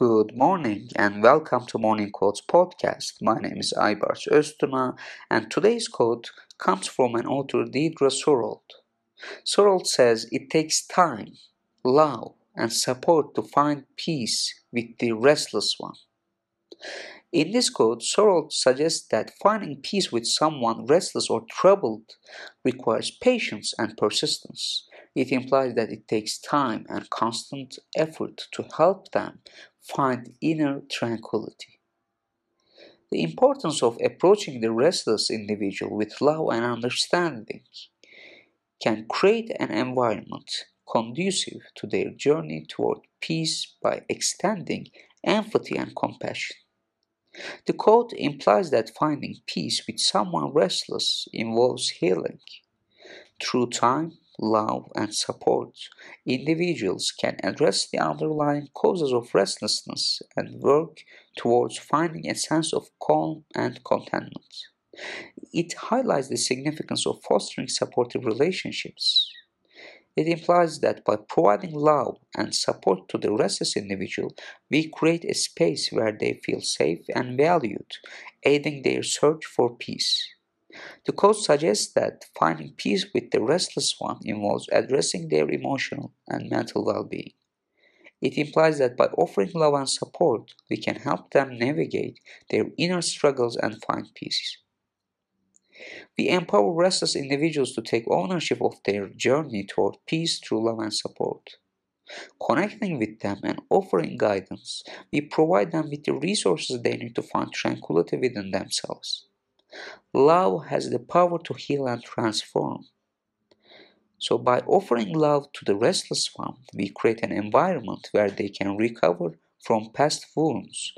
Good morning and welcome to Morning Quotes podcast. My name is Aybars Öztuna and today's quote comes from an author Deidre Sorold. Sorold says it takes time, love and support to find peace with the restless one. In this quote, Sorold suggests that finding peace with someone restless or troubled requires patience and persistence. It implies that it takes time and constant effort to help them find inner tranquility. The importance of approaching the restless individual with love and understanding can create an environment conducive to their journey toward peace by extending empathy and compassion. The quote implies that finding peace with someone restless involves healing. Through time, love, and support, individuals can address the underlying causes of restlessness and work towards finding a sense of calm and contentment. It highlights the significance of fostering supportive relationships. It implies that by providing love and support to the restless individual, we create a space where they feel safe and valued, aiding their search for peace. The quote suggests that finding peace with the restless one involves addressing their emotional and mental well being. It implies that by offering love and support, we can help them navigate their inner struggles and find peace. We empower restless individuals to take ownership of their journey toward peace through love and support. Connecting with them and offering guidance, we provide them with the resources they need to find tranquility within themselves. Love has the power to heal and transform. So, by offering love to the restless one, we create an environment where they can recover from past wounds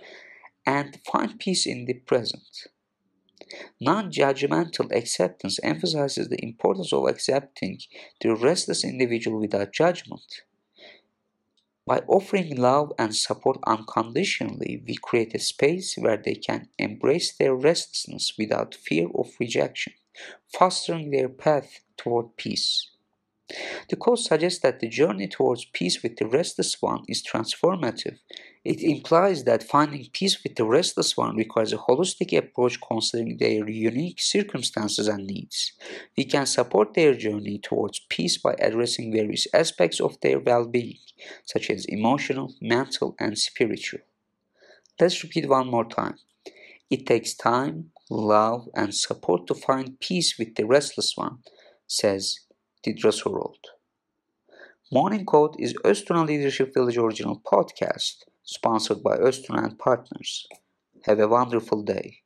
and find peace in the present. Non judgmental acceptance emphasizes the importance of accepting the restless individual without judgment. By offering love and support unconditionally, we create a space where they can embrace their restlessness without fear of rejection, fostering their path toward peace. The quote suggests that the journey towards peace with the restless one is transformative. It implies that finding peace with the restless one requires a holistic approach considering their unique circumstances and needs. We can support their journey towards peace by addressing various aspects of their well being, such as emotional, mental, and spiritual. Let's repeat one more time. It takes time, love, and support to find peace with the restless one, says Deidre Sorold. Morning Quote is Öztuna Leadership Village original podcast sponsored by Öztuna and Partners. Have a wonderful day.